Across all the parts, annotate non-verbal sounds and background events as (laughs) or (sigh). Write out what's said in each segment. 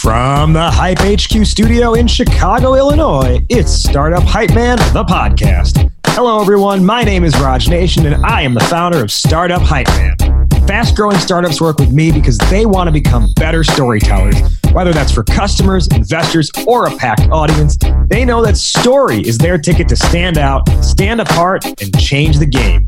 From the Hype HQ studio in Chicago, Illinois, it's Startup Hype Man, the podcast. Hello, everyone. My name is Rajan Nanavati, and I am the founder of Startup Hype Man. Fast growing startups work with me because they want to become better storytellers. Whether that's for customers, investors, or a packed audience, they know that story is their ticket to stand out, stand apart, and change the game.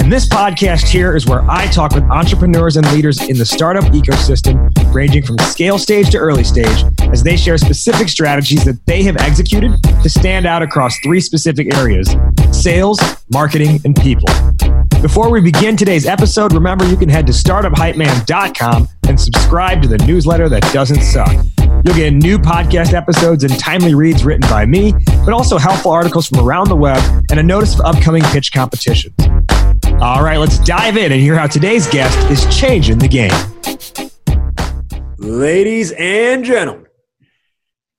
And this podcast here is where I talk with entrepreneurs and leaders in the startup ecosystem, ranging from scale stage to early stage, as they share specific strategies that they have executed to stand out across three specific areas sales, marketing, and people. Before we begin today's episode, remember you can head to startuphypeman.com and subscribe to the newsletter that doesn't suck. You'll get new podcast episodes and timely reads written by me, but also helpful articles from around the web and a notice of upcoming pitch competitions. All right, let's dive in and hear how today's guest is changing the game. Ladies and gentlemen,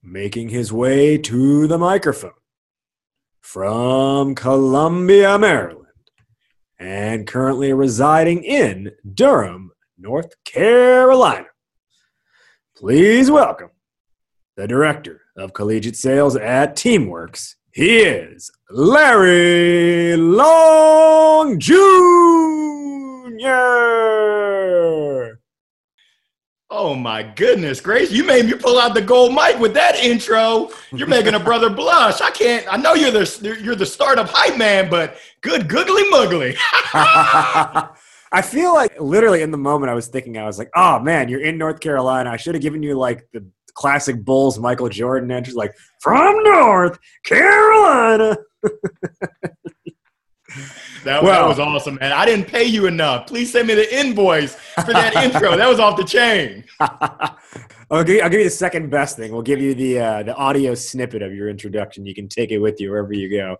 making his way to the microphone from Columbia, Maryland, and currently residing in Durham, North Carolina. Please welcome the director of collegiate sales at Teamworks, he is Larry Long Jr. Oh my goodness, Grace! You made me pull out the gold mic with that intro. You're making a brother blush. I can't. I know you're the you're the startup hype man, but good googly muggly. (laughs) I feel like literally in the moment I was thinking I was like, oh man, you're in North Carolina. I should have given you like the classic Bulls Michael Jordan entries like from North Carolina. (laughs) (laughs) That, well, that, was awesome, man. I didn't pay you enough. Please send me the invoice for that (laughs) intro. That was off the chain. (laughs) I'll give, you, I'll give you the second best thing. We'll give you the uh, the audio snippet of your introduction. You can take it with you wherever you go.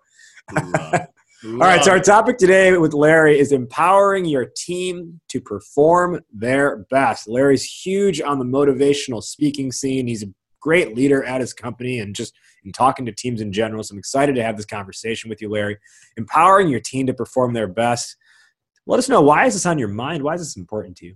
All right, so our topic today with Larry is empowering your team to perform their best. Larry's huge on the motivational speaking scene. He's a great leader at his company and just in talking to teams in general. So I'm excited to have this conversation with you, Larry. Empowering your team to perform their best. Let us know why is this on your mind? Why is this important to you?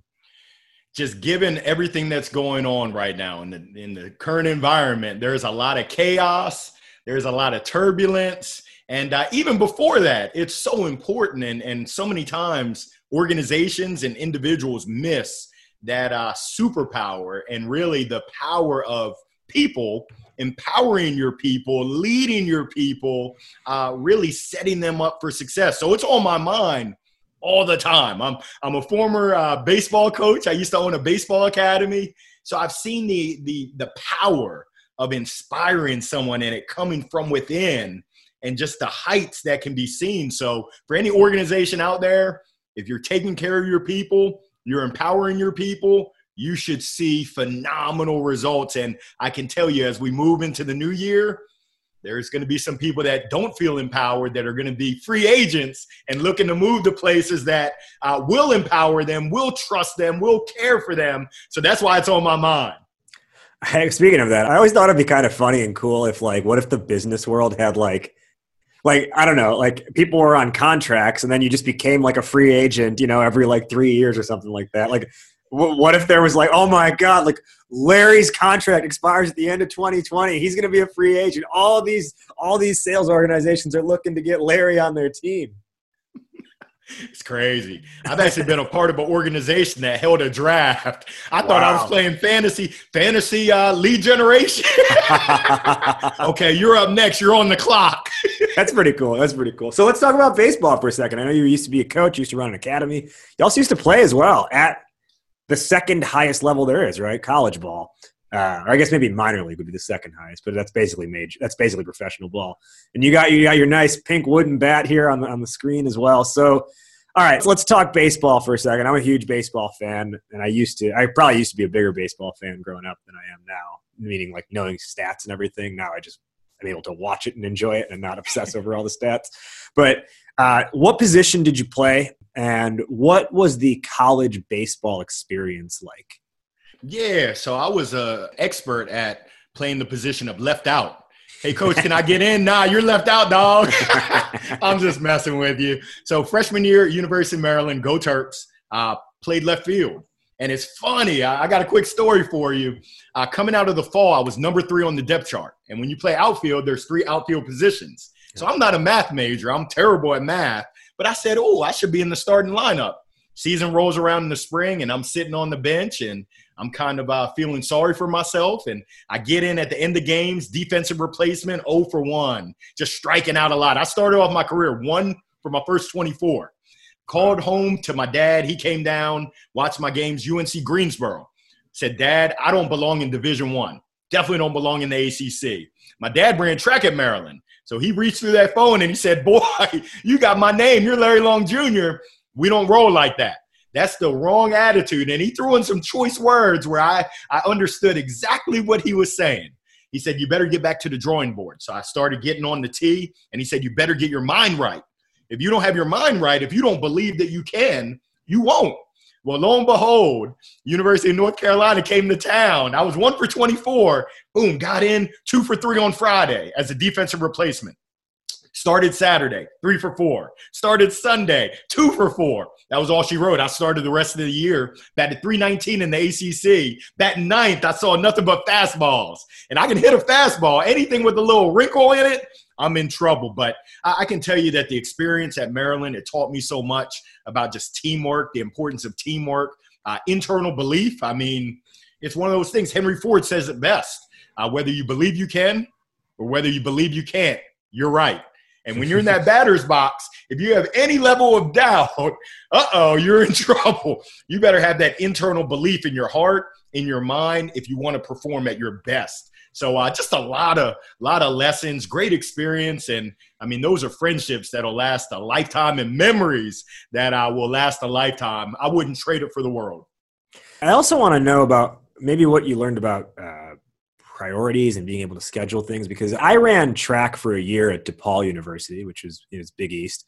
Just given everything that's going on right now in the in the current environment, there's a lot of chaos, there's a lot of turbulence and uh, even before that, it's so important. And, and so many times, organizations and individuals miss that uh, superpower and really the power of people empowering your people, leading your people, uh, really setting them up for success. So it's on my mind all the time. I'm I'm a former uh, baseball coach. I used to own a baseball academy, so I've seen the the the power of inspiring someone and it coming from within and just the heights that can be seen. So, for any organization out there, if you're taking care of your people, you're empowering your people, you should see phenomenal results. And I can tell you, as we move into the new year, there's going to be some people that don't feel empowered that are going to be free agents and looking to move to places that uh, will empower them, will trust them, will care for them. So that's why it's on my mind. Speaking of that, I always thought it'd be kind of funny and cool if, like, what if the business world had like like I don't know, like people were on contracts and then you just became like a free agent, you know, every like three years or something like that. Like, what if there was like, oh my god, like Larry's contract expires at the end of 2020, he's going to be a free agent. All these all these sales organizations are looking to get Larry on their team. (laughs) It's crazy. I've actually been a part of an organization that held a draft. I wow. thought I was playing fantasy, fantasy uh, lead generation. (laughs) okay, you're up next. You're on the clock. (laughs) That's pretty cool. That's pretty cool. So let's talk about baseball for a second. I know you used to be a coach, used to run an academy. You also used to play as well at the second highest level there is, right? College ball. Uh, or I guess maybe minor league would be the second highest, but that's basically major. That's basically professional ball. And you got you got your nice pink wooden bat here on the on the screen as well. So, all right, so let's talk baseball for a second. I'm a huge baseball fan, and I used to. I probably used to be a bigger baseball fan growing up than I am now. Meaning like knowing stats and everything. Now I just am able to watch it and enjoy it and not obsess over all the stats. But uh, what position did you play, and what was the college baseball experience like? Yeah, so I was a expert at playing the position of left out. Hey, coach, can I get in? (laughs) Nah, you're left out, dog. (laughs) I'm just messing with you. So freshman year, University of Maryland, go Terps. Uh, played left field. And it's funny. I, I got a quick story for you. Uh, coming out of the fall, I was number three on the depth chart. And when you play outfield, there's three outfield positions. So I'm not a math major. I'm terrible at math. But I said, oh, I should be in the starting lineup. Season rolls around in the spring, and I'm sitting on the bench, and I'm kind of uh, feeling sorry for myself. And I get in at the end of games, defensive replacement, 0 for 1, just striking out a lot. I started off my career one for my first 24. Called home to my dad. He came down, watched my games, UNC Greensboro. Said, Dad, I don't belong in Division One. Definitely don't belong in the ACC. My dad ran track at Maryland. So he reached through that phone and he said, Boy, (laughs) you got my name. You're Larry Long Jr. We don't roll like that. That's the wrong attitude. And he threw in some choice words where I, I understood exactly what he was saying. He said, You better get back to the drawing board. So I started getting on the tee, and he said, You better get your mind right. If you don't have your mind right, if you don't believe that you can, you won't. Well, lo and behold, University of North Carolina came to town. I was one for 24. Boom, got in two for three on Friday as a defensive replacement. Started Saturday, three for four. Started Sunday, two for four. That was all she wrote. I started the rest of the year, batted 319 in the ACC. That ninth, I saw nothing but fastballs. And I can hit a fastball. Anything with a little wrinkle in it, I'm in trouble. But I, can tell you that the experience at Maryland, it taught me so much about just teamwork, the importance of teamwork, uh, internal belief. I mean, it's one of those things. Henry Ford says it best uh, whether you believe you can or whether you believe you can't, you're right. And when you're in that (laughs) batter's box, if you have any level of doubt, uh oh, you're in (laughs) trouble. You better have that internal belief in your heart, in your mind, if you want to perform at your best. So uh, just a lot of lot of lessons, great experience, and I mean those are friendships that'll last a lifetime and memories that uh, will last a lifetime. I wouldn't trade it for the world. I also want to know about maybe what you learned about uh, priorities and being able to schedule things because I ran track for a year at DePaul University, which is know, Big East.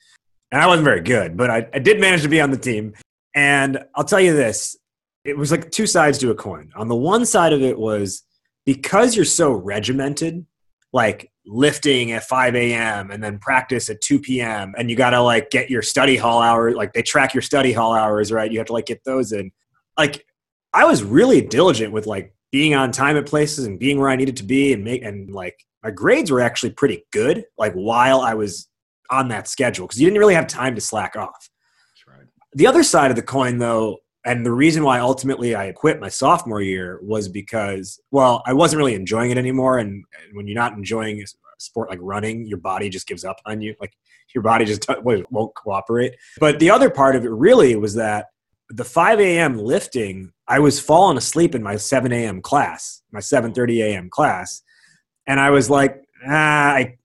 And I wasn't very good, but I, I did manage to be on the team. And I'll tell you this it was like two sides to a coin. On the one side of it was because you're so regimented, like lifting at 5 a.m. and then practice at 2 p.m. and you got to like get your study hall hours, like they track your study hall hours, right? You have to like get those in. Like I was really diligent with like being on time at places and being where I needed to be and make and like my grades were actually pretty good like while I was on that schedule because you didn't really have time to slack off. Right. The other side of the coin though and the reason why ultimately I quit my sophomore year was because well I wasn't really enjoying it anymore and when you're not enjoying a sport like running your body just gives up on you like your body just won't cooperate. But the other part of it really was that the 5 a.m. lifting, I was falling asleep in my 7 a.m. class, my 7:30 a.m. class, and I was like, ah, I,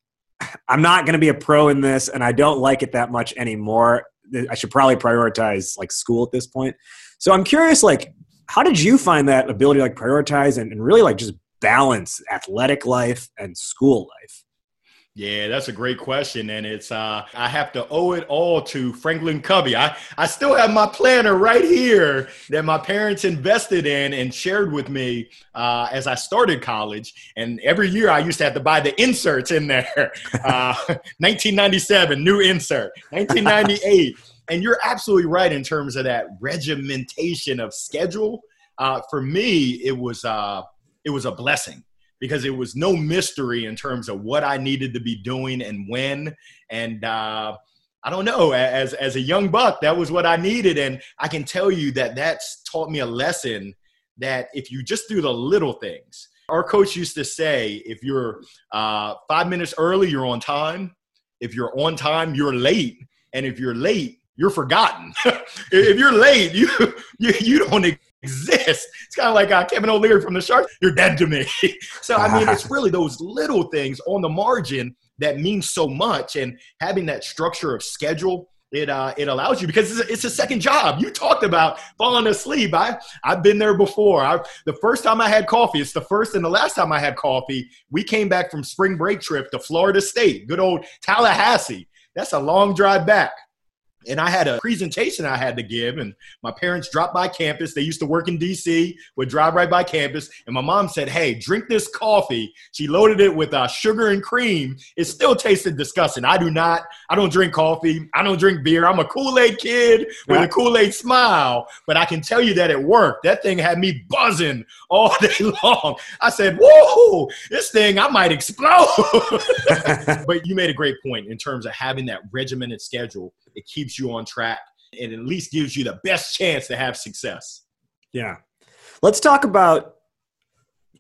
I'm not going to be a pro in this, and I don't like it that much anymore. I should probably prioritize like school at this point. So I'm curious, like, how did you find that ability to like prioritize and, and really like just balance athletic life and school life? Yeah, that's a great question. And it's uh I have to owe it all to Franklin Covey. I, I still have my planner right here that my parents invested in and shared with me uh, as I started college. And every year I used to have to buy the inserts in there. (laughs) Uh, (laughs) 1997, new insert. (laughs) 1998. And you're absolutely right in terms of that regimentation of schedule. Uh, for me, it was uh, it was a blessing because it was no mystery in terms of what I needed to be doing and when. And uh, I don't know, as as a young buck, that was what I needed, and I can tell you that that's taught me a lesson that if you just do the little things. Our coach used to say, if you're uh, five minutes early, you're on time. If you're on time, you're late. And if you're late, you're forgotten. (laughs) if you're late, you, (laughs) you, you don't exist. It's kind of like uh, Kevin O'Leary from the Sharks. You're dead to me. (laughs) so I mean, it's really those little things on the margin that mean so much, and having that structure of schedule. It, uh, it allows you because it's a, it's a second job. You talked about falling asleep. I I've been there before. I, the first time I had coffee, it's the first and the last time I had coffee. We came back from spring break trip to Florida State, good old Tallahassee. That's a long drive back. And I had a presentation I had to give, and my parents dropped by campus. They used to work in DC, would drive right by campus, and my mom said, "Hey, drink this coffee." She loaded it with uh, sugar and cream. It still tasted disgusting. I do not. I don't drink coffee. I don't drink beer. I'm a Kool Aid kid with a Kool Aid smile, but I can tell you that it worked. That thing had me buzzing all (laughs) day long. I said, "Whoa, this thing, I might explode." (laughs) (laughs) but you made a great point in terms of having that regimented schedule. It keeps you on track and at least gives you the best chance to have success. Yeah. Let's talk about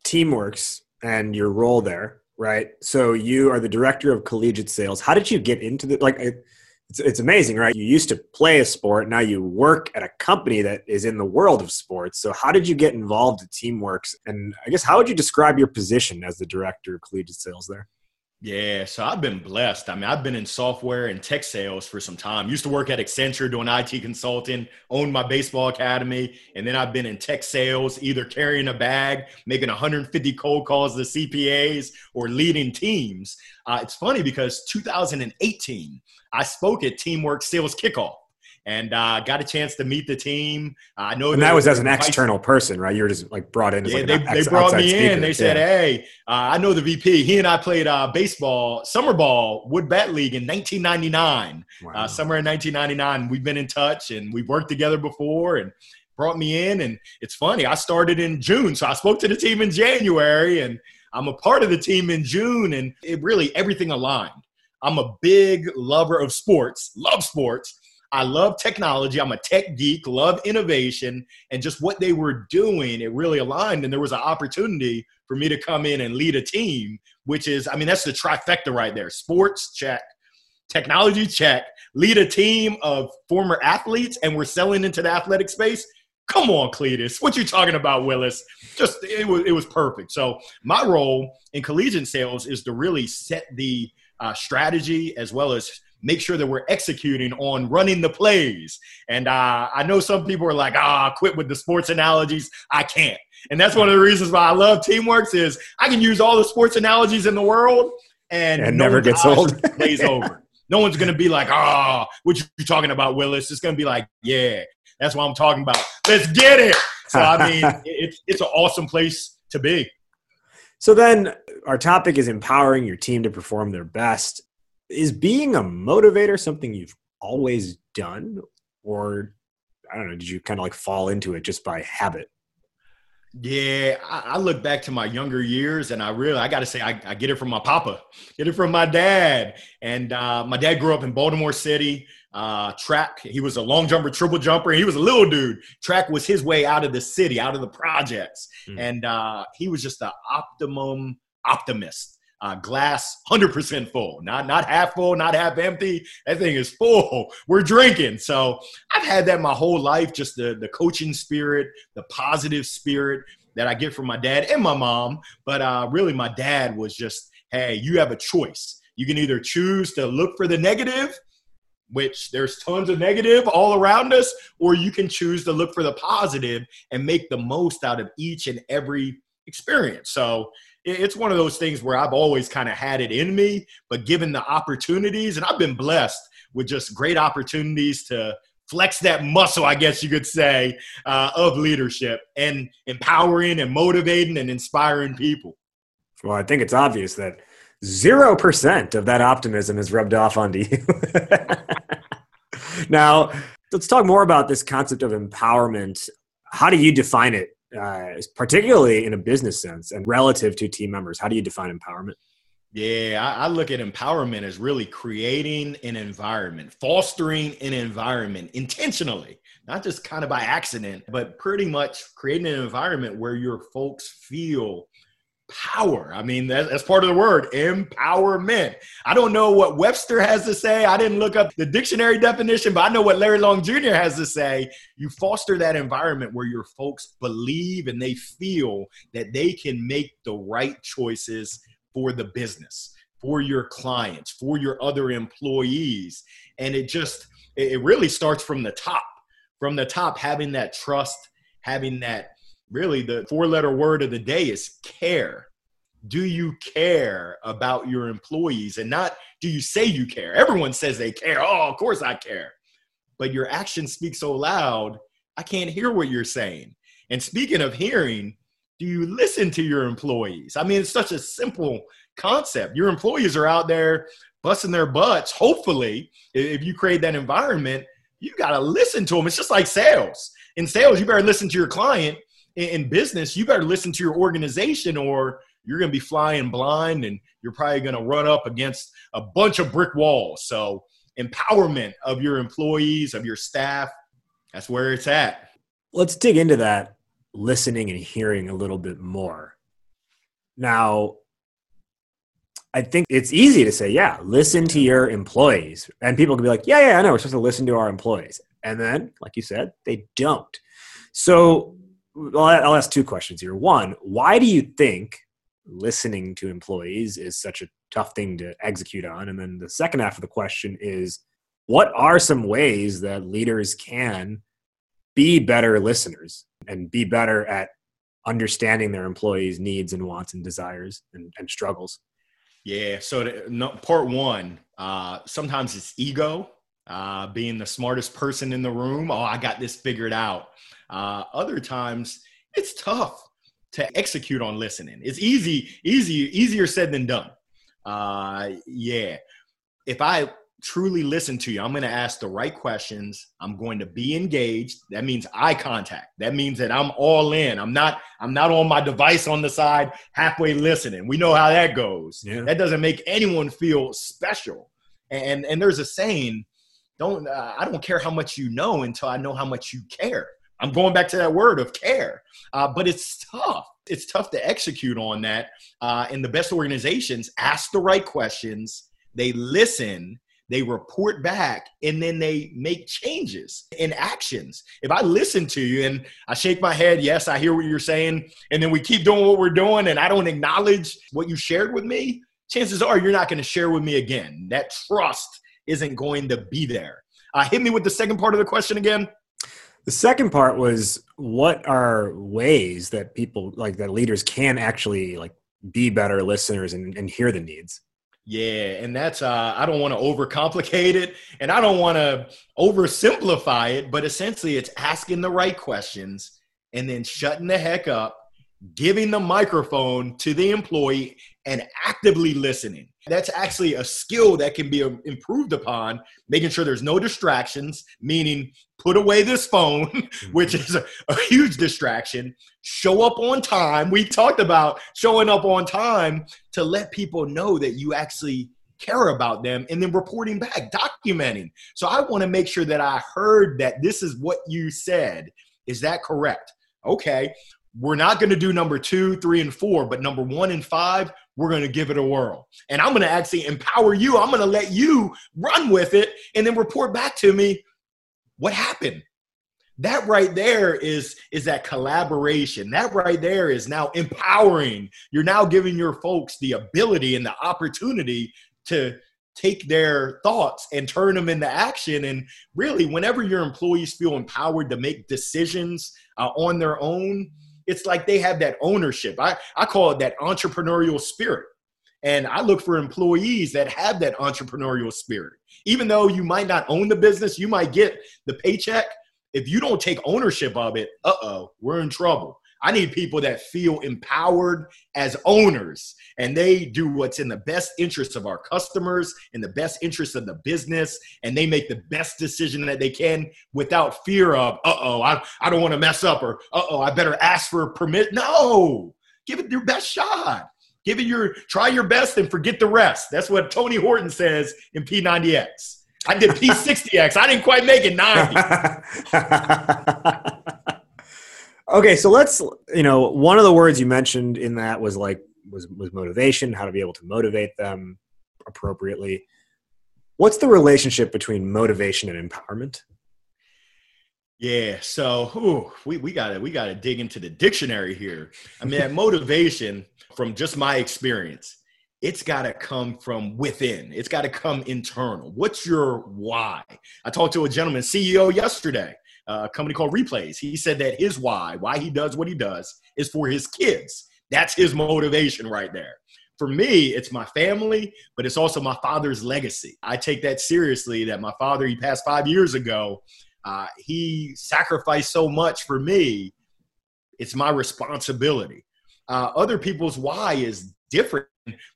Teamworks and your role there, right? So you are the director of collegiate sales. How did you get into the like it's, it's amazing, right? You used to play a sport, now you work at a company that is in the world of sports. So how did you get involved at Teamworks? And I guess how would you describe your position as the director of collegiate sales there? Yeah, so I've been blessed. I mean, I've been in software and tech sales for some time. Used to work at Accenture doing IT consulting, owned my baseball academy, and then I've been in tech sales, either carrying a bag, making 150 cold calls to CPAs, or leading teams. Uh, it's funny because 2018, I spoke at Teamwork Sales Kickoff and uh, got a chance to meet the team. Uh, I know, and that was as an external person, right? You were just like brought in. As, yeah, like they, they brought me speaker. in. They said, "Hey, uh, I know the VP. He and I played uh, baseball, summer ball, Wood Bat League in 1999. Uh, wow. summer in 1999. We've been in touch and we've worked together before, and." Brought me in, and it's funny. I started in June, so I spoke to the team in January, and I'm a part of the team in June, and it really everything aligned. I'm a big lover of sports, love sports, I love technology. I'm a tech geek, love innovation, and just what they were doing, it really aligned. And there was an opportunity for me to come in and lead a team, which is, I mean, that's the trifecta right there sports, check, technology, check, lead a team of former athletes, and we're selling into the athletic space. Come on, Cletus. What you talking about, Willis? Just it was it was perfect. So my role in collegiate sales is to really set the uh, strategy as well as make sure that we're executing on running the plays. And uh, I know some people are like, ah, quit with the sports analogies. I can't. And that's one of the reasons why I love Teamworks is I can use all the sports analogies in the world and, and no never gets old. plays over. No one's going to be like, ah, oh, what you talking about, Willis? It's going to be like, yeah, that's what I'm talking about. Let's get it. So, I (laughs) mean, it's, it's an awesome place to be. So then our topic is empowering your team to perform their best is being a motivator something you've always done? Or i don't know did you kind of like fall into it just by habit? Yeah i, I look back to my younger years and i really i gotta say I, I, get it from my papa get it from my dad. And uh, my dad grew up in baltimore city uh, track he was a long jumper triple jumper he was a little dude. Track was his way out of the city out of the projects. Mm. and uh, he was just an optimum optimist uh, glass 100% full, not not half full, not half empty. That thing is full. We're drinking. So I've had that my whole life, just the, the coaching spirit, the positive spirit that I get from my dad and my mom. But uh, really, my dad was just, hey, you have a choice. You can either choose to look for the negative, which there's tons of negative all around us, or you can choose to look for the positive and make the most out of each and every experience. So it's one of those things where I've always kind of had it in me, but given the opportunities, and I've been blessed with just great opportunities to flex that muscle, I guess you could say, uh, of leadership and empowering and motivating and inspiring people. Well, I think it's obvious that 0% of that optimism is rubbed off onto you. (laughs) now, let's talk more about this concept of empowerment. How do you define it uh, particularly in a business sense and relative to team members? How do you define empowerment? Yeah, I, I, look at empowerment as really creating an environment, fostering an environment intentionally, not just kind of by accident, but pretty much creating an environment where your folks feel power. I mean, that, that's part of the word empowerment. I don't know what Webster has to say. I didn't look up the dictionary definition, but I know what Larry Long Jr. has to say. You foster that environment where your folks believe and they feel that they can make the right choices for the business, for your clients, for your other employees. And it just, it really starts from the top. From the top, having that trust, having that really the four letter word of the day is care. Do you care about your employees and not do you say you care? Everyone says they care. Oh, of course I care. but your actions speak so loud, I can't hear what you're saying. And speaking of hearing, do you listen to your employees? I mean, it's such a simple concept. Your employees are out there busting their butts. Hopefully, if you create that environment, you got to listen to them. It's just like sales. In sales, you better listen to your client. In business, you better listen to your organization or you're going to be flying blind and you're probably going to run up against a bunch of brick walls. So, empowerment of your employees, of your staff, that's where it's at. Let's dig into that listening and hearing a little bit more. Now, I think it's easy to say, yeah, listen to your employees. And people can be like, yeah, yeah, I know, we're supposed to listen to our employees. And then, like you said, they don't. So I'll ask two questions here. One, why do you think listening to employees is such a tough thing to execute on? And then the second half of the question is, what are some ways that leaders can be better listeners and be better at understanding their employees' needs and wants and desires and, and struggles? Yeah. So, the, no, part one, uh, sometimes it's ego, uh, being the smartest person in the room. Oh, I got this figured out. Uh, other times, it's tough to execute on listening. It's easy, easy, easier said than done. Uh, yeah. If I truly listen to you. I'm going to ask the right questions. I'm going to be engaged. That means eye contact. That means that I'm all in. I'm not I'm not on my device on the side halfway listening. We know how that goes. Yeah. That doesn't make anyone feel special. And and there's a saying, don't uh, I don't care how much you know until I know how much you care. I'm going back to that word of care. Uh, but it's tough. It's tough to execute on that. Uh, and the best organizations ask the right questions. They listen they report back and then they make changes in actions. If I listen to you and I shake my head, yes, I hear what you're saying, and then we keep doing what we're doing and I don't acknowledge what you shared with me, chances are you're not going to share with me again. That trust isn't going to be there. Uh, hit me with the second part of the question again. The second part was what are ways that people like that leaders can actually like be better listeners and, and hear the needs? Yeah, and that's uh, I don't want to overcomplicate it, and I don't want to oversimplify it, but essentially, it's asking the right questions and then shutting the heck up, giving the microphone to the employee, and actively listening. That's actually a skill that can be um, improved upon, making sure there's no distractions, meaning put away this phone, (laughs) which is a, a, huge distraction. Show up on time. We talked about showing up on time to let people know that you actually care about them and then reporting back, documenting. So I want to make sure that I heard that this is what you said. Is that correct? Okay. We're not going to do number two, three, and four, but number one and five, we're going to give it a whirl. And I'm going to actually empower you. I'm going to let you run with it and then report back to me what happened. That right there is is that collaboration. That right there is now empowering. You're now giving your folks the ability and the opportunity to take their thoughts and turn them into action. And really, whenever your employees feel empowered to make decisions uh, on their own, it's like they have that ownership. I, I call it that entrepreneurial spirit. And I look for employees that have that entrepreneurial spirit. Even though you might not own the business, you might get the paycheck. If you don't take ownership of it, uh oh, we're in trouble. I need people that feel empowered as owners and they do what's in the best interest of our customers, in the best interest of the business, and they make the best decision that they can without fear of, uh oh, I, I don't want to mess up or uh oh, I better ask for permit. No, give it your best shot. Give it your try your best and forget the rest. That's what Tony Horton says in P90X. I did P60X. I didn't quite make it 90. (laughs) okay, so let's you know, one of the words you mentioned in that was like was was motivation, how to be able to motivate them appropriately. What's the relationship between motivation and empowerment? Yeah, so ooh, we we got to we got to dig into the dictionary here. I mean, that motivation from just my experience, it's got to come from within. It's got to come internal. What's your why? I talked to a gentleman, CEO yesterday, a company called Replays. He said that his why, why he does what he does, is for his kids. That's his motivation right there. for me, it's my family, but it's also my father's legacy. I take that seriously that my father, he passed five years ago. Uh, he sacrificed so much for me. It's my responsibility. Uh, other people's why is different.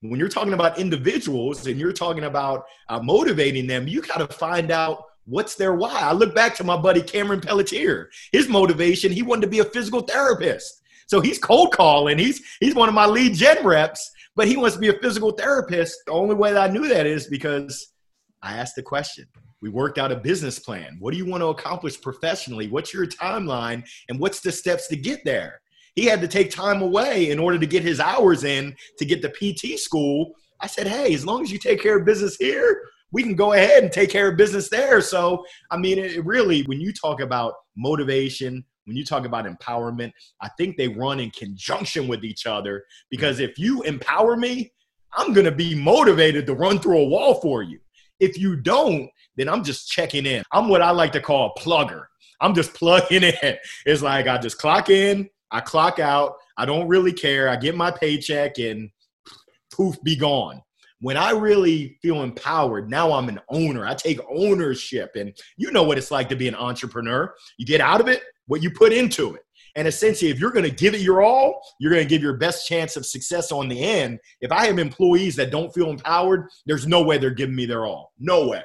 When you're talking about individuals and you're talking about uh, motivating them, you got to find out what's their why. I look back to my buddy Cameron Pelletier. His motivation, he wanted to be a physical therapist. So he's cold calling. He's he's one of my lead gen reps, but he wants to be a physical therapist. The only way that I knew that is because I asked the question. We worked out a business plan. What do you want to accomplish professionally? What's your timeline? And what's the steps to get there? He had to take time away in order to get his hours in to get the PT school. I said, hey, as long as you take care of business here, we can go ahead and take care of business there. So, I mean, it really, when you talk about motivation, when you talk about empowerment, I think they run in conjunction with each other because if you empower me, I'm going to be motivated to run through a wall for you. If you don't, then I'm just checking in. I'm what I like to call a plugger. I'm just (laughs) plugging in. It's like I just clock in, I clock out, I don't really care. I get my paycheck and poof, be gone. When I really feel empowered, now I'm an owner. I take ownership. And you know what it's like to be an entrepreneur. You get out of it, what you put into it. And essentially, if you're going to give it your all, you're going to give your best chance of success on the end. If I have employees that don't feel empowered, there's no way they're giving me their all. No way.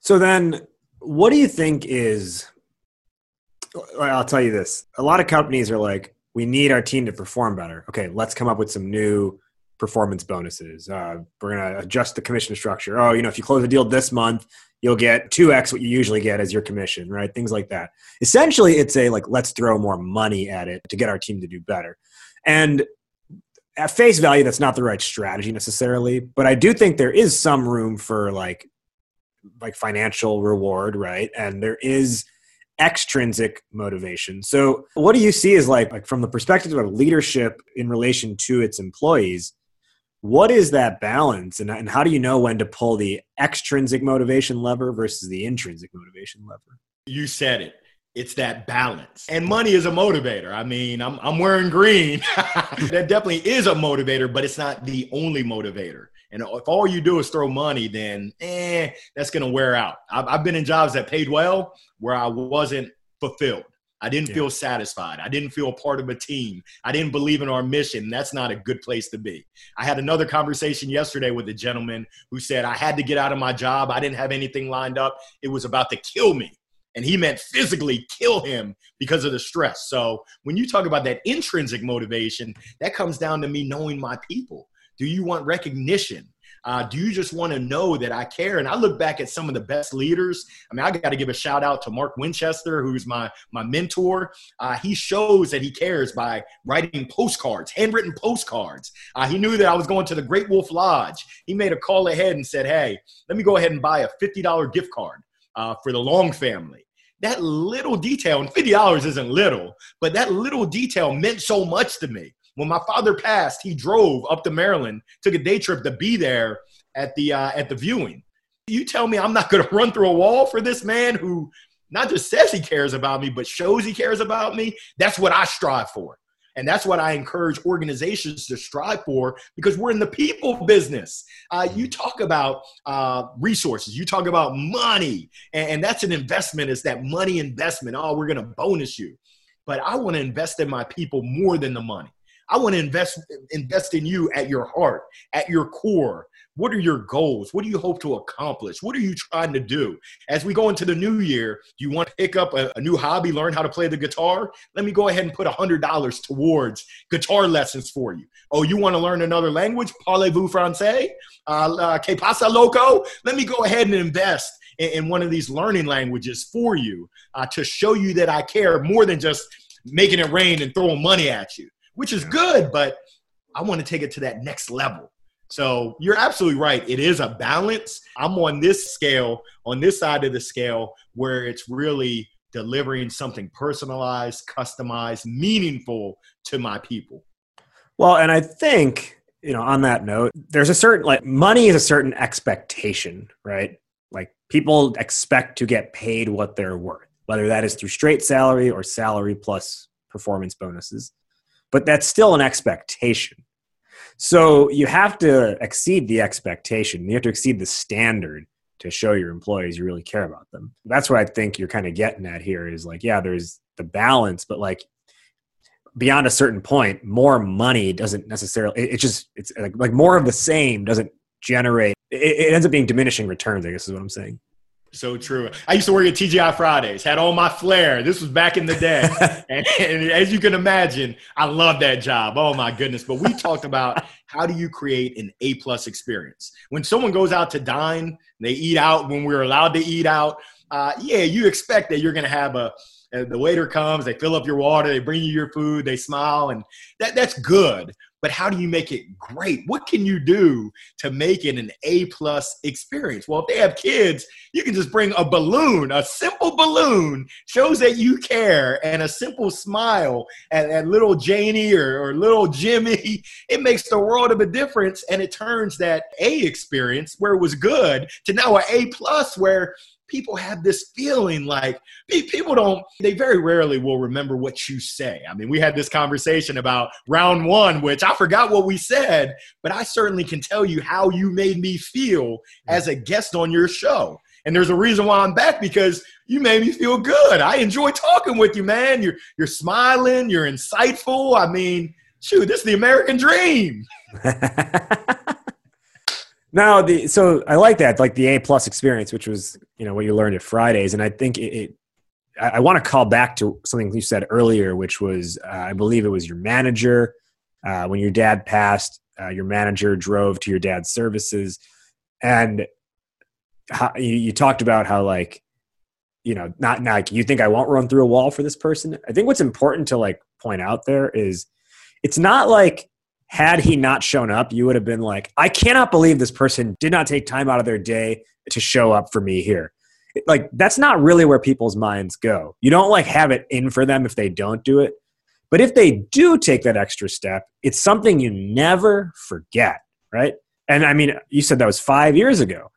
So then, what do you think is? I'll tell you this: a lot of companies are like, "We need our team to perform better." Okay, let's come up with some new performance bonuses. Uh, we're going to adjust the commission structure. Oh, you know, if you close a deal this month, you'll get 2x what you usually get as your commission, right? Things like that. Essentially, it's a like, let's throw more money at it to get our team to do better. And at face value, that's not the right strategy necessarily, but I do think there is some room for like, like financial reward, right? And there is extrinsic motivation. So, what do you see as like, like from the perspective of leadership in relation to its employees? What is that balance? And, and how do you know when to pull the extrinsic motivation lever versus the intrinsic motivation lever? You said it. It's that balance. And money is a motivator. I mean i'm, I'm wearing green. (laughs) That definitely is a motivator but it's not the only motivator. And if all you do is throw money then eh, that's going to wear out. I've, I've been in jobs that paid well where i wasn't fulfilled I didn't yeah. feel satisfied. I didn't feel part of a team. I didn't believe in our mission. That's not a good place to be. I had another conversation yesterday with a gentleman who said, I had to get out of my job. I didn't have anything lined up. It was about to kill me. And he meant physically kill him because of the stress. So when you talk about that intrinsic motivation, that comes down to me knowing my people. Do you want recognition? Uh, do you just want to know that I care? And I look back at some of the best leaders. I mean, I got to give a shout out to Mark Winchester, who's my my mentor. Uh, he shows that he cares by writing postcards, handwritten postcards. Uh, he knew that I was going to the Great Wolf Lodge. He made a call ahead and said, "Hey, let me go ahead and buy a fifty dollar gift card uh, for the Long family." That little detail, and fifty dollars isn't little, but that little detail meant so much to me. When my father passed, he drove up to Maryland, took a day trip to be there at the uh, at the viewing. You tell me I'm not going to run through a wall for this man who not just says he cares about me, but shows he cares about me. That's what I strive for. And that's what I encourage organizations to strive for because we're in the people business. Uh, you talk about uh, resources, you talk about money, and, and that's an investment, is that money investment. Oh, we're going to bonus you. But I want to invest in my people more than the money. I want to invest invest in you at your heart, at your core. What are your goals? What do you hope to accomplish? What are you trying to do? As we go into the new year, do you want to pick up a, a new hobby, learn how to play the guitar? Let me go ahead and put $100 towards guitar lessons for you. Oh, you want to learn another language? Parlez-vous français? Uh, uh, que pasa, loco? Let me go ahead and invest in, one of these learning languages for you uh, to show you that I care more than just making it rain and throwing money at you which is good, but I want to take it to that next level. So you're absolutely right. It is a balance. I'm on this scale, on this side of the scale, where it's really delivering something personalized, customized, meaningful to my people. Well, and I think, you know, on that note, there's a certain, like, money is a certain expectation, right? Like, people expect to get paid what they're worth, whether that is through straight salary or salary plus performance bonuses but that's still an expectation. So you have to exceed the expectation. You have to exceed the standard to show your employees you really care about them. That's what I think you're kind of getting at here is like, yeah, there's the balance, but like beyond a certain point, more money doesn't necessarily, it, it just, it's like, like more of the same doesn't generate, it, it ends up being diminishing returns, I guess is what I'm saying. So true. I used to work at TGI Fridays, had all my flair. This was back in the day. (laughs) and, and, as you can imagine, I love that job. Oh my goodness. But we talked about how do you create an A plus experience? When someone goes out to dine, they eat out when we're allowed to eat out. Uh, yeah, you expect that you're going to have a, the waiter comes, they fill up your water, they bring you your food, they smile, and that, that's good but how do you make it great? What can you do to make it an A plus experience? Well, if they have kids, you can just bring a balloon, a simple balloon shows that you care, and a simple smile at, at little Janie or, or little Jimmy. (laughs) It makes the world of a difference, and it turns that A experience where it was good to now an A plus where people have this feeling like people don't they very rarely will remember what you say. I mean we had this conversation about round one which i forgot what we said but i certainly can tell you how you made me feel mm. as a guest on your show. And there's a reason why i'm back because you made me feel good. I enjoy talking with you man. You're you're smiling you're insightful. I mean shoot this is the american dream (laughs) Now the so I like that like the A plus experience, which was you know what you learned at Fridays, and I think it. it I, I want to call back to something you said earlier, which was uh, I believe it was your manager uh, when your dad passed. Uh, your manager drove to your dad's services, and how, you, you talked about how like you know not, not like you think I won't run through a wall for this person. I think what's important to like point out there is it's not like had he not shown up, you would have been like, I cannot believe this person did not take time out of their day to show up for me here. Like, that's not really where people's minds go. You don't like have it in for them if they don't do it. But if they do take that extra step, it's something you never forget, right? And I mean, you said that was five years ago.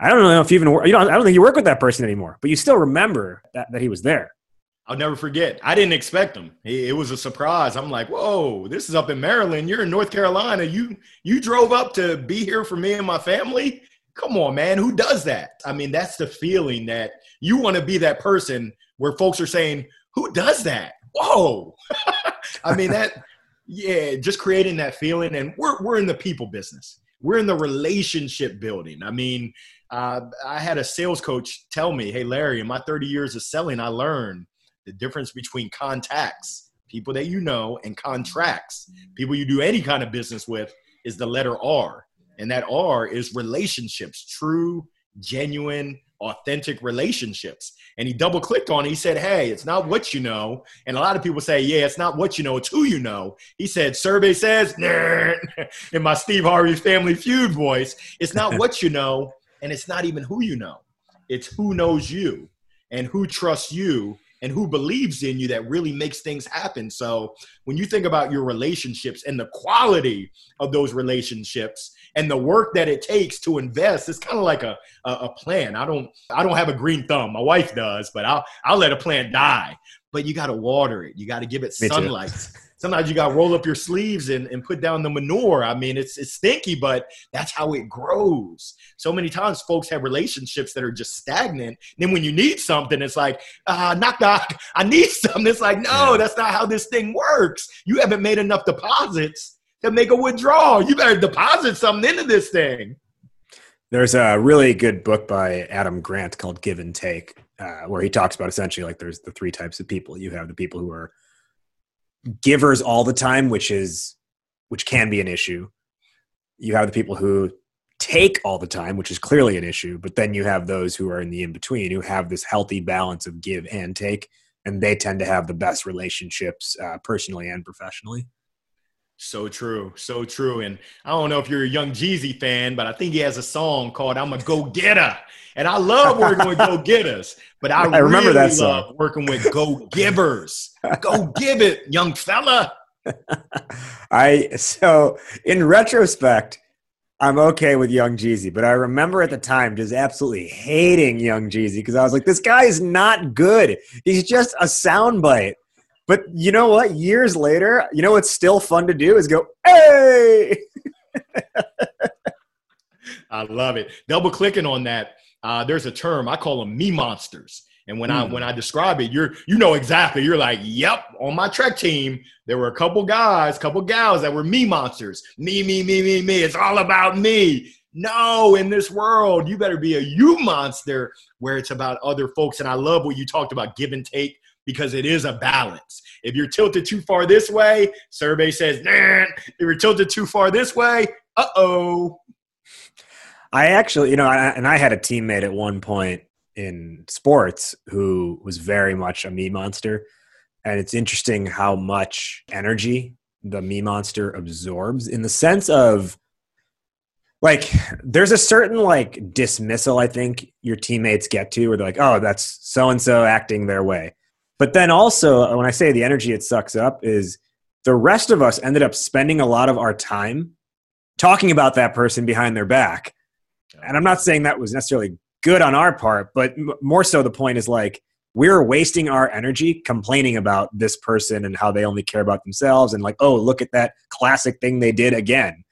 I don't know if you even, you know, I don't think you work with that person anymore, but you still remember that, that he was there. I'll never forget. I didn't expect him. It was a surprise. I'm like, whoa, this is up in Maryland. You're in North Carolina. You you drove up to be here for me and my family. Come on, man. Who does that? I mean, that's the feeling that you want to be that person where folks are saying, who does that? Whoa. (laughs) I mean, that, yeah, just creating that feeling. And we're, we're in the people business, we're in the relationship building. I mean, uh, I had a sales coach tell me, hey, Larry, in my 30 years of selling, I learned the difference between contacts, people that you know, and contracts, people you do any kind of business with, is the letter R. And that R is relationships, true, genuine, authentic relationships. And he double clicked on it. He said, Hey, it's not what you know. And a lot of people say, Yeah, it's not what you know, it's who you know. He said, Survey says, (laughs) in my Steve Harvey family feud voice, it's not what you know, and it's not even who you know. It's who knows you and who trusts you and who believes in you that really makes things happen. So when you think about your relationships and the quality of those relationships and the work that it takes to invest, it's kind of like a, a, a plan. I don't I don't have a green thumb. My wife does, but I'll I'll let a plant die. But you got to water it. You got to give it sunlight sometimes you got to roll up your sleeves and, and put down the manure. I mean, it's it's stinky, but that's how it grows. So many times, folks have relationships that are just stagnant. And then when you need something, it's like, uh, knock knock, I need (laughs) something. It's like, no, that's not how this thing works. You haven't made enough deposits to make a withdrawal. You better deposit something into this thing. There's a really good book by Adam Grant called Give and Take, uh, where he talks about essentially like there's the three types of people. You have the people who are givers all the time, which is which can be an issue. You have the people who take all the time, which is clearly an issue, but then you have those who are in the in between who have this healthy balance of give and take, and they tend to have the best relationships uh, personally and professionally. So true, so true. And I don't know if you're a Young Jeezy fan, but I think he has a song called "I'm a Go Getter," and I love working with go getters. But I, (laughs) I remember really that song. love working with go givers. go give it, young fella. (laughs) I so in retrospect, I'm okay with Young Jeezy, but I remember at the time just absolutely hating Young Jeezy because I was like, this guy is not good. He's just a soundbite. But you know what? Years later, you know what's still fun to do is go, hey. (laughs) I love it. Double clicking on that. Uh, there's a term I call them me monsters. And when mm. I hmm. when I describe it, you're you know exactly. You're like, yep. On my Trek team, there were a couple guys, couple gals that were me monsters. Me, me, me, me, me. It's all about me. No, in this world, you better be a you monster where it's about other folks. And I love what you talked about give and take because it is a balance. If you're tilted too far this way, survey says, nah. If you're tilted too far this way, uh oh. I actually, you know, I, and I had a teammate at one point in sports who was very much a me monster. And it's interesting how much energy the me monster absorbs in the sense of like there's a certain like dismissal I think your teammates get to where they're like, oh, that's so and so acting their way. But then also when I say the energy it sucks up is the rest of us ended up spending a lot of our time talking about that person behind their back. And I'm not saying that was necessarily good on our part, but more so the point is like we're wasting our energy complaining about this person and how they only care about themselves and like, oh, look at that classic thing they did again.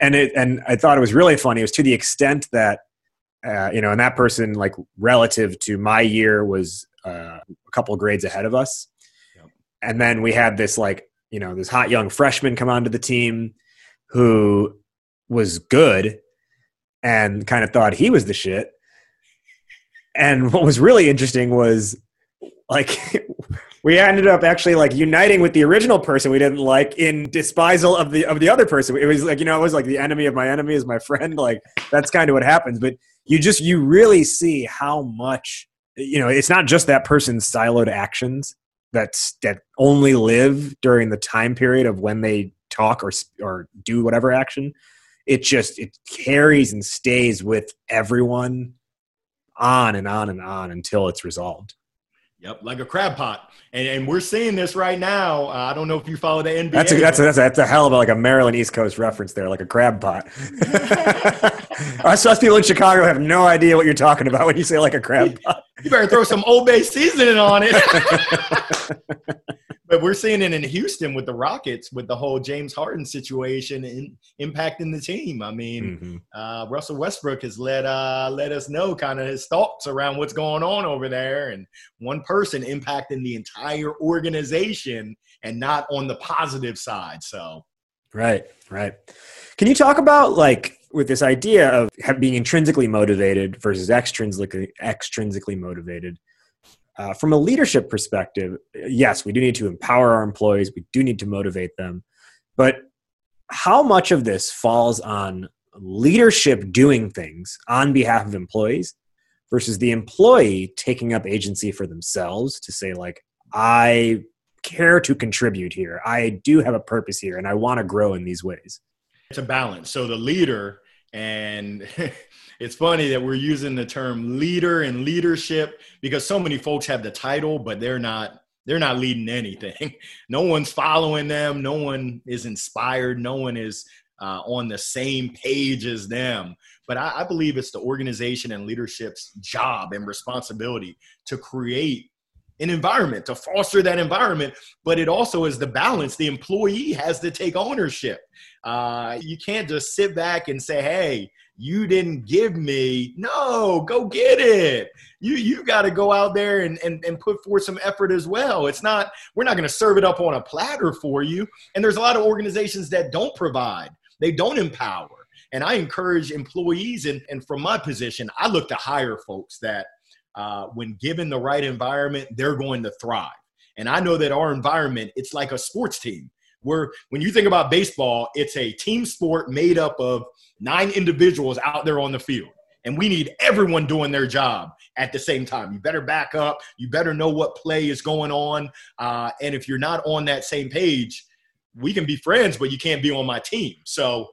And it and I thought it was really funny. It was to the extent that uh, you know, and that person like relative to my year was uh, a couple grades ahead of us. Yep. And then we had this like, you know, this hot young freshman come onto the team who was good and kind of thought he was the shit and what was really interesting was like (laughs) we ended up actually like uniting with the original person we didn't like in despisal of the of the other person it was like you know it was like the enemy of my enemy is my friend (laughs) like that's kind of what happens but you just you really see how much you know it's not just that person's siloed actions that's that only live during the time period of when they talk or or do whatever action it just it carries and stays with everyone on and on and on until it's resolved. Yep, like a crab pot, and, and we're seeing this right now. Uh, I don't know if you follow the NBA. That's a, that's a, that's a, that's a hell of a, like a Maryland East Coast reference there, like a crab pot. (laughs) (laughs) (laughs) us, us people in Chicago have no idea what you're talking about when you say like a crab pot. (laughs) You better throw some Old Bay seasoning on it. (laughs) but we're seeing it in Houston with the Rockets with the whole James Harden situation in, impacting the team. I mean, mm-hmm. uh, Russell Westbrook has let uh, let us know kind of his thoughts around what's going on over there, and one person impacting the entire organization and not on the positive side. So, right, right. Can you talk about like with this idea of being intrinsically motivated versus extrinsically extrinsically motivated? Uh, from a leadership perspective, yes, we do need to empower our employees. We do need to motivate them. But how much of this falls on leadership doing things on behalf of employees versus the employee taking up agency for themselves to say, like, I care to contribute here. I do have a purpose here and I want to grow in these ways. It's a balance. So the leader and (laughs) it's funny that we're using the term leader and leadership because so many folks have the title but they're not they're not leading anything. (laughs) No one's following them. No one is inspired. No one is uh, on the same page as them. But I, I believe it's the organization and leadership's job and responsibility to create an environment to foster that environment but it also is the balance. The employee has to take ownership. Uh, you can't just sit back and say hey you didn't give me. No go get it. You you got to go out there and, and and put forth some effort as well. It's not we're not going to serve it up on a platter for you. And there's a lot of organizations that don't provide. They don't empower. And i encourage employees and, and from my position i look to hire folks that uh, when given the right environment they're going to thrive and i know that our environment it's like a sports team where when you think about baseball, it's a team sport made up of nine individuals out there on the field. And we need everyone doing their job at the same time. You better back up. You better know what play is going on. Uh, and if you're not on that same page, we can be friends, but you can't be on my team. So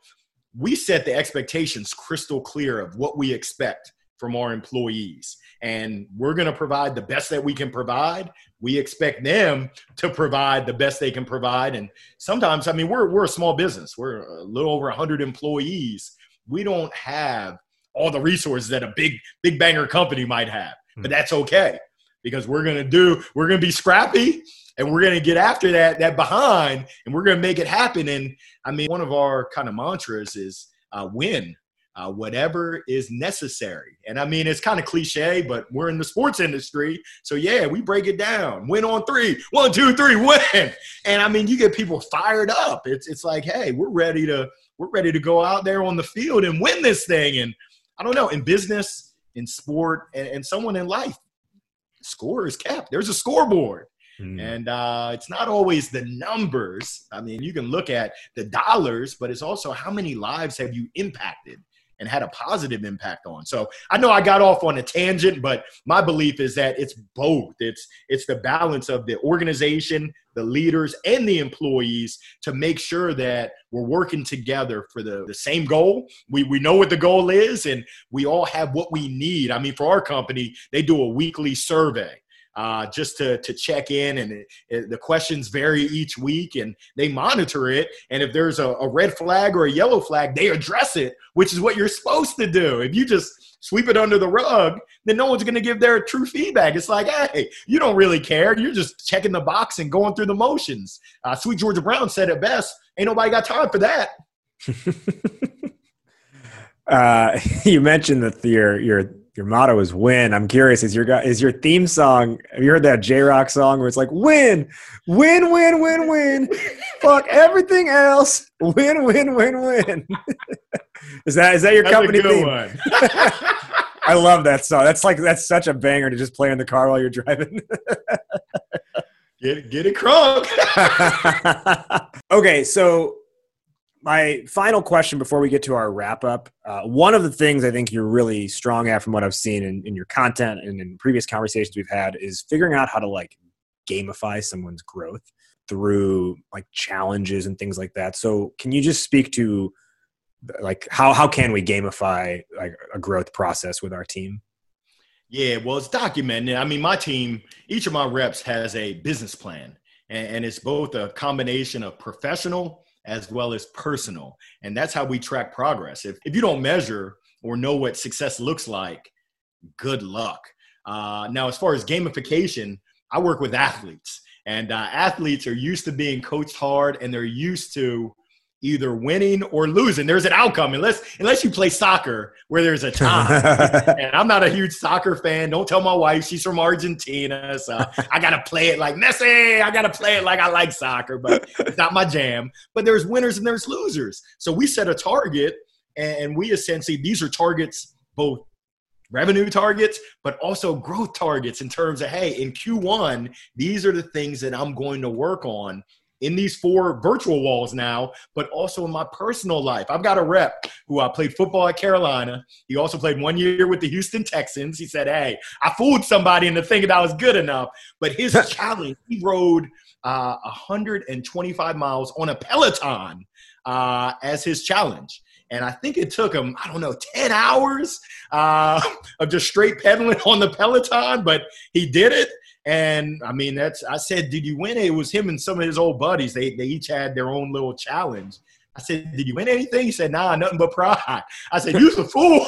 we set the expectations crystal clear of what we expect from our employees. And we're going to provide the best that we can provide. We expect them to provide the best they can provide. And sometimes, I mean, we're, we're a small business, we're a little over 100 employees. We don't have all the resources that a big, big banger company might have, but hmm. that's okay because we're gonna do we're gonna be scrappy and we're gonna get after that that behind and we're gonna make it happen. And I mean, one of our kind of mantras is uh, win. Uh, whatever is necessary. And I mean, it's kind of cliche, but we're in the sports industry. So, yeah, we break it down. Win on three. One, two, three, (laughs) win. And I mean, you get people fired up. It's, it's like, hey, we're ready to we're ready to go out there on the field and win this thing. And I don't know, in business, in sport, and, and someone in life, score is kept. There's a scoreboard. Mm. And uh, it's not always the numbers. I mean, you can look at the dollars, but it's also how many lives have you impacted and had a positive impact on. So I know I got off on a tangent, but my belief is that it's both. It's it's the balance of the organization, the leaders, and the employees to make sure that we're working together for the, the same goal. We we know what the goal is, and we all have what we need. I mean, for our company, they do a weekly survey uh, just to, to check in. And it, it, the questions vary each week and they monitor it. And if there's a, a red flag or a yellow flag, they address it, which is what you're supposed to do. If you just sweep it under the rug, then no one's going to give their true feedback. It's like, hey, you don't really care. You're just checking the box and going through the motions. Uh, Sweet Georgia Brown said it best. Ain't nobody got time for that. (laughs) uh, (laughs) you mentioned that your your your motto is win. I'm curious, is your is your theme song? Have you heard that Jay Rock song where it's like win, win, win, win, win, fuck everything else, win, win, win, win. (laughs) is that is that your that's company theme? (laughs) I love that song. That's like that's such a banger to just play in the car while you're driving. get get it crunk. (laughs) okay, so my final question before we get to our wrap up uh, one of the things i think you're really strong at from what i've seen in, in, your content and in previous conversations we've had is figuring out how to like gamify someone's growth through like challenges and things like that. So can you just speak to like how, how can we gamify like a growth process with our team? Yeah well it's documented. I mean my team each of my reps has a business plan and, and it's both a combination of professional as well as personal. And that's how we track progress. If, if you don't measure or know what success looks like, good luck. Uh, now, as far as gamification, I work with athletes, and uh, athletes are used to being coached hard and they're used to either winning or losing. There's an outcome unless unless you play soccer where there's a (laughs) time. and I'm not a huge soccer fan. Don't tell my wife she's from Argentina, so I gotta play it like Messi. I gotta play it like I like soccer, but it's not my jam. But there's winners and there's losers. So we set a target, and we essentially these are targets both revenue targets, but also growth targets in terms of, hey, in Q1, these are the things that I'm going to work on in these four virtual walls now, but also in my personal life. I've got a rep who I uh, played football at Carolina. He also played one year with the Houston Texans. He said, Hey, I fooled somebody into thinking I was good enough. But his (laughs) challenge, he rode uh, 125 miles on a Peloton uh, as his challenge. And I think it took him, I don't know, 10 hours uh, (laughs) of just straight pedaling on the Peloton, but he did it. And I mean, that's I said, did you win? It was him and some of his old buddies. They they each had their own little challenge. I said, did you win anything? He said, nah, nothing but pride. I said, you're a fool.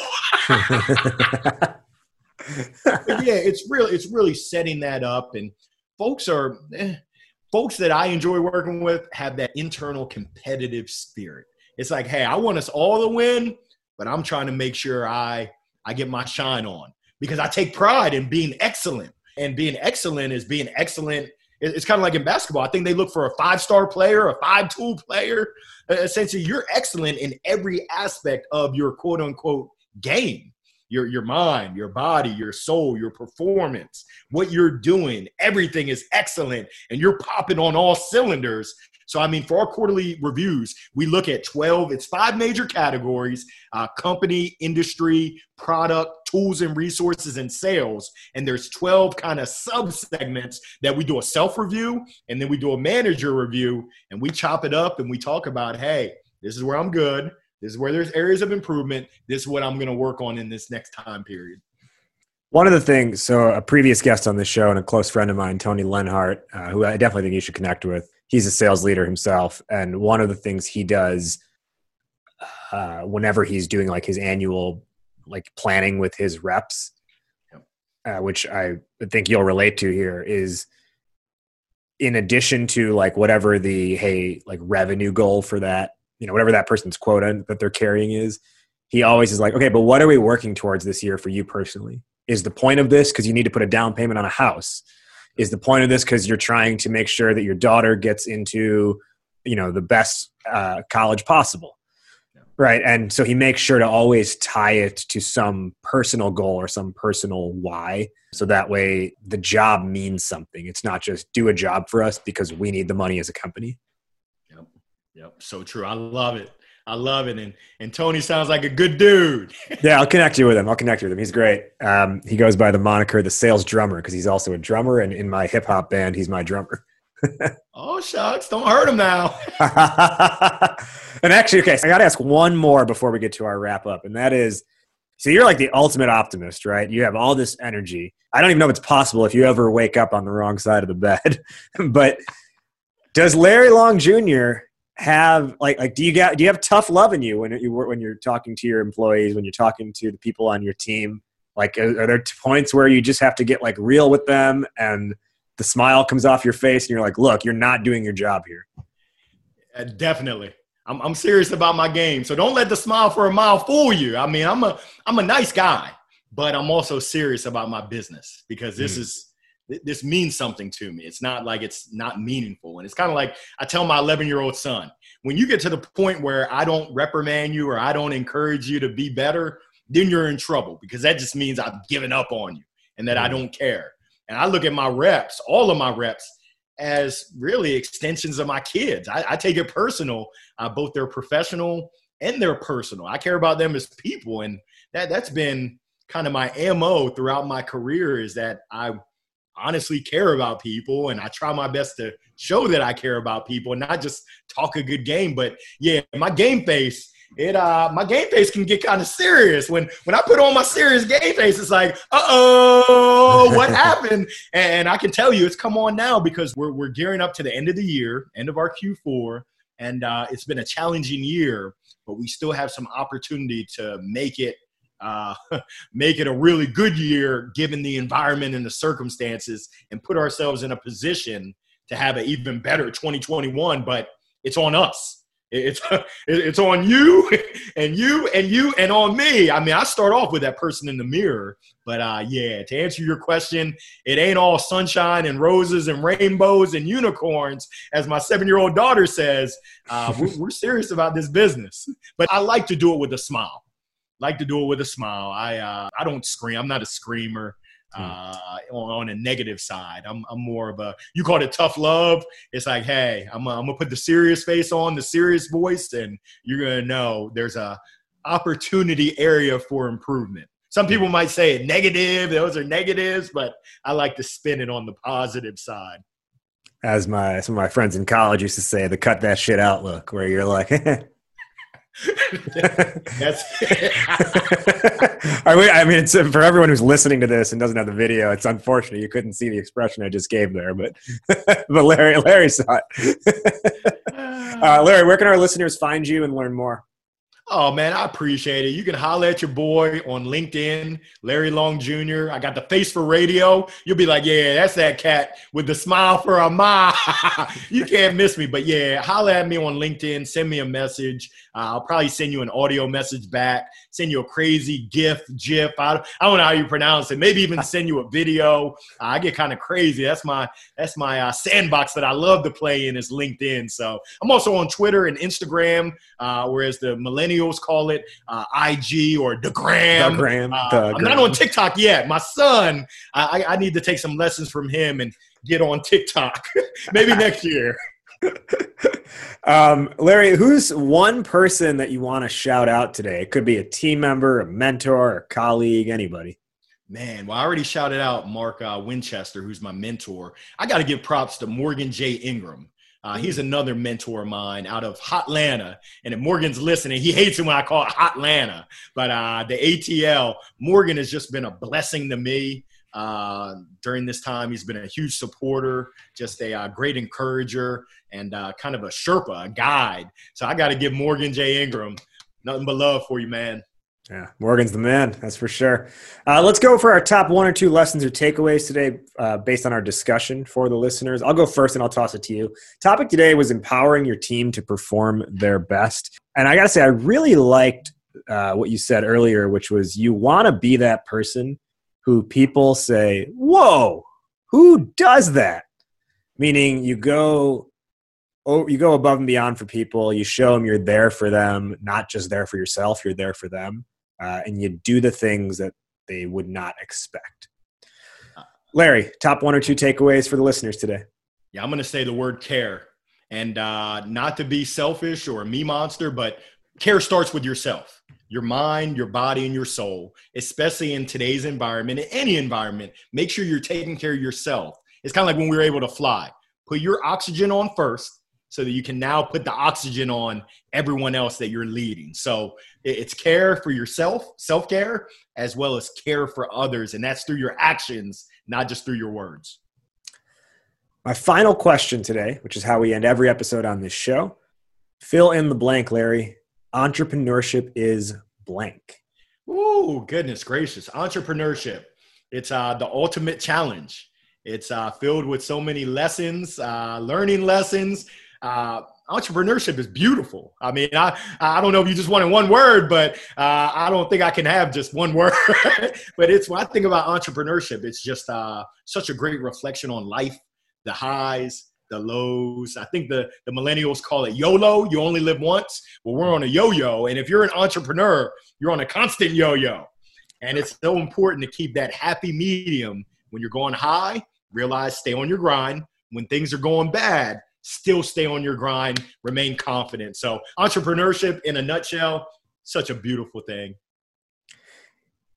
(laughs) yeah, it's really it's really setting that up, and folks are eh, folks that I enjoy working with have that internal competitive spirit. It's like, hey, I want us all to win, but I'm trying to make sure I I get my shine on because I take pride in being excellent and being excellent is being excellent. It's kind of like in basketball. I think they look for a five star player, a five tool player. Essentially, you're excellent in every aspect of your quote unquote game your your mind, your body, your soul, your performance, what you're doing, everything is excellent and you're popping on all cylinders. So, I mean, for our quarterly reviews, we look at 12, it's five major categories uh, company, industry, product, tools and resources, and sales. And there's 12 kind of sub segments that we do a self review and then we do a manager review and we chop it up and we talk about, hey, this is where I'm good. This is where there's areas of improvement. This is what I'm going to work on in this next time period. One of the things, so a previous guest on the show and a close friend of mine, Tony Lenhart, uh, who I definitely think you should connect with, he's a sales leader himself and one of the things he does uh, whenever he's doing like his annual like planning with his reps uh, which I think you'll relate to here, is in addition to like whatever the hey like revenue goal for that you know whatever that person's quota that they're carrying is he always is like okay but what are we working towards this year for you personally? Is the point of this because you need to put a down payment on a house? Is the point of this because you're trying to make sure that your daughter gets into you know the best uh, college possible right and so he makes sure to always tie it to some personal goal or some personal why so that way the job means something it's not just do a job for us because we need the money as a company yep yep so true i love it I love it. And and Tony sounds like a good dude. (laughs) yeah, I'll connect you with him. I'll connect you with him. He's great. Um, he goes by the moniker the sales drummer because he's also a drummer, and in my hip hop band, he's my drummer. Oh shucks, don't hurt him now. (laughs) and actually, okay, so I got to ask one more before we get to our wrap up, and that is. So you're like the ultimate optimist, right? You have all this energy. I don't even know if it's possible if you ever wake up on the wrong side of the bed. (laughs) but does Larry Long Jr have like like do you get do you have tough love in you when you when you're talking to your employees when you're talking to the people on your team like are, are there points where you just have to get like real with them and the smile comes off your face and you're like look you're not doing your job here uh, definitely I'm, I'm serious about my game so don't let the smile for a mile fool you i mean i'm a i'm a nice guy but i'm also serious about my business because this mm. is this means something to me. It's not like it's not meaningful. And it's kind of like I tell my 11 year old son, when you get to the point where I don't reprimand you or I don't encourage you to be better, then you're in trouble because that just means I've given up on you and that I mm-hmm. don't care. And I look at my reps, all of my reps, as really extensions of my kids. I, I take it personal, uh, both their professional and their personal. I care about them as people. And that, that's been kind of my MO throughout my career is that I honestly care about people and I try my best to show that I care about people and not just talk a good game. But yeah, my game face, it uh my game face can get kind of serious. When when I put on my serious game face, it's like, uh-oh, what (laughs) happened? And I can tell you it's come on now because we're we're gearing up to the end of the year, end of our Q4. And uh, it's been a challenging year, but we still have some opportunity to make it uh, (laughs) make it a really good year given the environment and the circumstances and put ourselves in a position to have an even better 2021 but it's on us it's (laughs) it's on you (laughs) and you and you and on me i mean i start off with that person in the mirror but uh yeah to answer your question it ain't all sunshine and roses and rainbows and unicorns as my seven year old daughter says uh, (laughs) we're, we're serious about this business but i like to do it with a smile like to do it with a smile. I uh, I don't scream. I'm not a screamer. Hmm. Uh, on, on, a negative side. I'm, I'm more of a, you call it tough love. It's like, hey, I'm, I'm gonna put the serious face on, the serious voice, and you're gonna know there's a opportunity area for improvement. Some people might say it negative, those are negatives, but I like to spin it on the positive side. As my some of my friends in college used to say, the cut that shit out look, where you're like, (laughs) (laughs) That's. (laughs) I mean, it's for everyone who's listening to this and doesn't have the video. It's unfortunate you couldn't see the expression I just gave there, but (laughs) but Larry, Larry saw it. uh, Larry, where can our listeners find you and learn more? Oh man, I appreciate it. You can holler at your boy on LinkedIn, Larry Long Jr. I got the face for radio. You'll be like, yeah, that's that cat with the smile for a ma. you can't miss me. But yeah, holler at me on LinkedIn. Send me a message. Uh, I'll probably send you an audio message back. Send you a crazy GIF, GIF. I, I don't know how you pronounce it. Maybe even send you a video. Uh, I get kind of crazy. That's my that's my uh, sandbox that I love to play in is LinkedIn. So I'm also on Twitter and Instagram, uh, whereas the millennials call it uh, IG or the gram. The gram. Uh, the I'm gram. not on TikTok yet. My son, I, I need to take some lessons from him and get on TikTok. (laughs) Maybe (laughs) next year. (laughs) um, Larry, who's one person that you want to shout out today? It could be a team member, a mentor, a colleague, anybody. Man, well, I already shouted out Mark uh, Winchester, who's my mentor. I got to give props to Morgan J. Ingram. Uh, he's another mentor of mine out of Hotlanta. And if Morgan's listening, he hates it when I call it Hotlanta. But uh, the ATL, Morgan has just been a blessing to me uh, during this time. He's been a huge supporter, just a uh, great encourager, and uh, kind of a Sherpa, a guide. So I got to give Morgan J. Ingram nothing but love for you, man. Yeah, Morgan's the man. That's for sure. Uh, let's go for our top one or two lessons or takeaways today, uh, based on our discussion for the listeners. I'll go first, and I'll toss it to you. Topic today was empowering your team to perform their best, and I got to say, I really liked what you said earlier, which was you want to be that person who people say, "Whoa, who does that?" Meaning, you go oh, you go above and beyond for people. You show them you're there for them, not just there for yourself. You're there for them uh, and you do the things that they would not expect. Larry, top one or two takeaways for the listeners today. Yeah, I'm going to say the word care. And uh, not to be selfish or a me monster, but care starts with yourself your mind, your body, and your soul, especially in today's environment, in any environment. Make sure you're taking care of yourself. It's kind of like when we were able to fly. Put your oxygen on first so that you can now put the oxygen on everyone else that you're leading. So it's care for yourself, self care, as well as care for others. And that's through your actions, not just through your words. My final question today, which is how we end every episode on this show fill in the blank, Larry. Entrepreneurship is blank. Oh, goodness gracious. Entrepreneurship. It's uh, the ultimate challenge. It's uh, filled with so many lessons, uh, learning lessons, uh, entrepreneurship is beautiful. I mean, I I don't know if you just wanted one word, but uh, I don't think I can have just one (laughs) word. but it's when I think about entrepreneurship, it's just uh, such a great reflection on life, the highs, the lows. I think the the millennials call it YOLO. You only live once. Well, we're on a yo-yo, and if you're an entrepreneur, you're on a constant yo-yo. And it's so important to keep that happy medium when you're going high. Realize, stay on your grind. When things are going bad, still stay on your grind, remain confident. So, entrepreneurship in a nutshell, such a beautiful thing.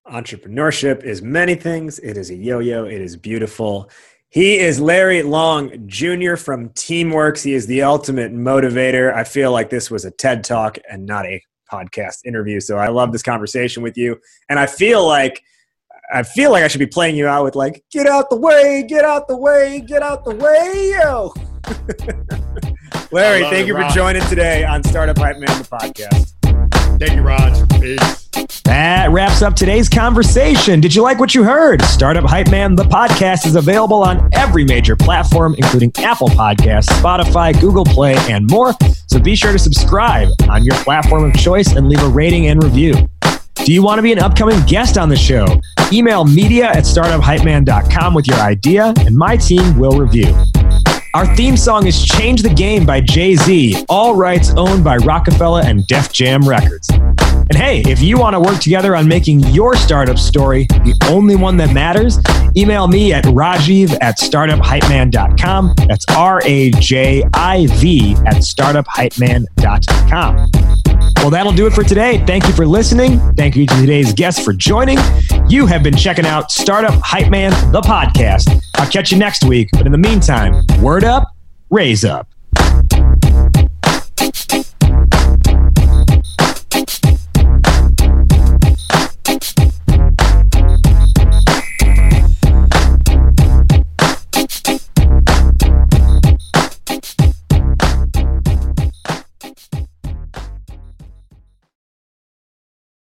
Entrepreneurship is many things. It is a yo yo, it is beautiful. He is Larry Long Jr. from Teamworks. He is the ultimate motivator. I feel like this was a TED talk and not a podcast interview. So I love this conversation with you. And I feel like I feel like I should be playing you out with like, get out the way, get out the way, get out the way, yo. (laughs) Larry, thank you for joining today on Startup Hype Man, the podcast. Thank you, Raj. Peace. That wraps up today's conversation. Did you like what you heard? Startup Hype Man, the podcast, is available on every major platform, including Apple Podcasts, Spotify, Google Play, and more. So be sure to subscribe on your platform of choice and leave a rating and review. Do you want to be an upcoming guest on the show? Email media at startuphypeman.com with your idea, and my team will review. Our theme song is Change the Game by Jay Z, all rights owned by Rockefeller and Def Jam Records. And hey, if you want to work together on making your startup story the only one that matters, email me at rajiv at startuphypeman.com. That's R A J I V at startuphypeman.com. Well, that'll do it for today. Thank you for listening. Thank you to today's guests for joining. You have been checking out Startup Hype Man, the podcast. I'll catch you next week. But in the meantime, word up, raise up.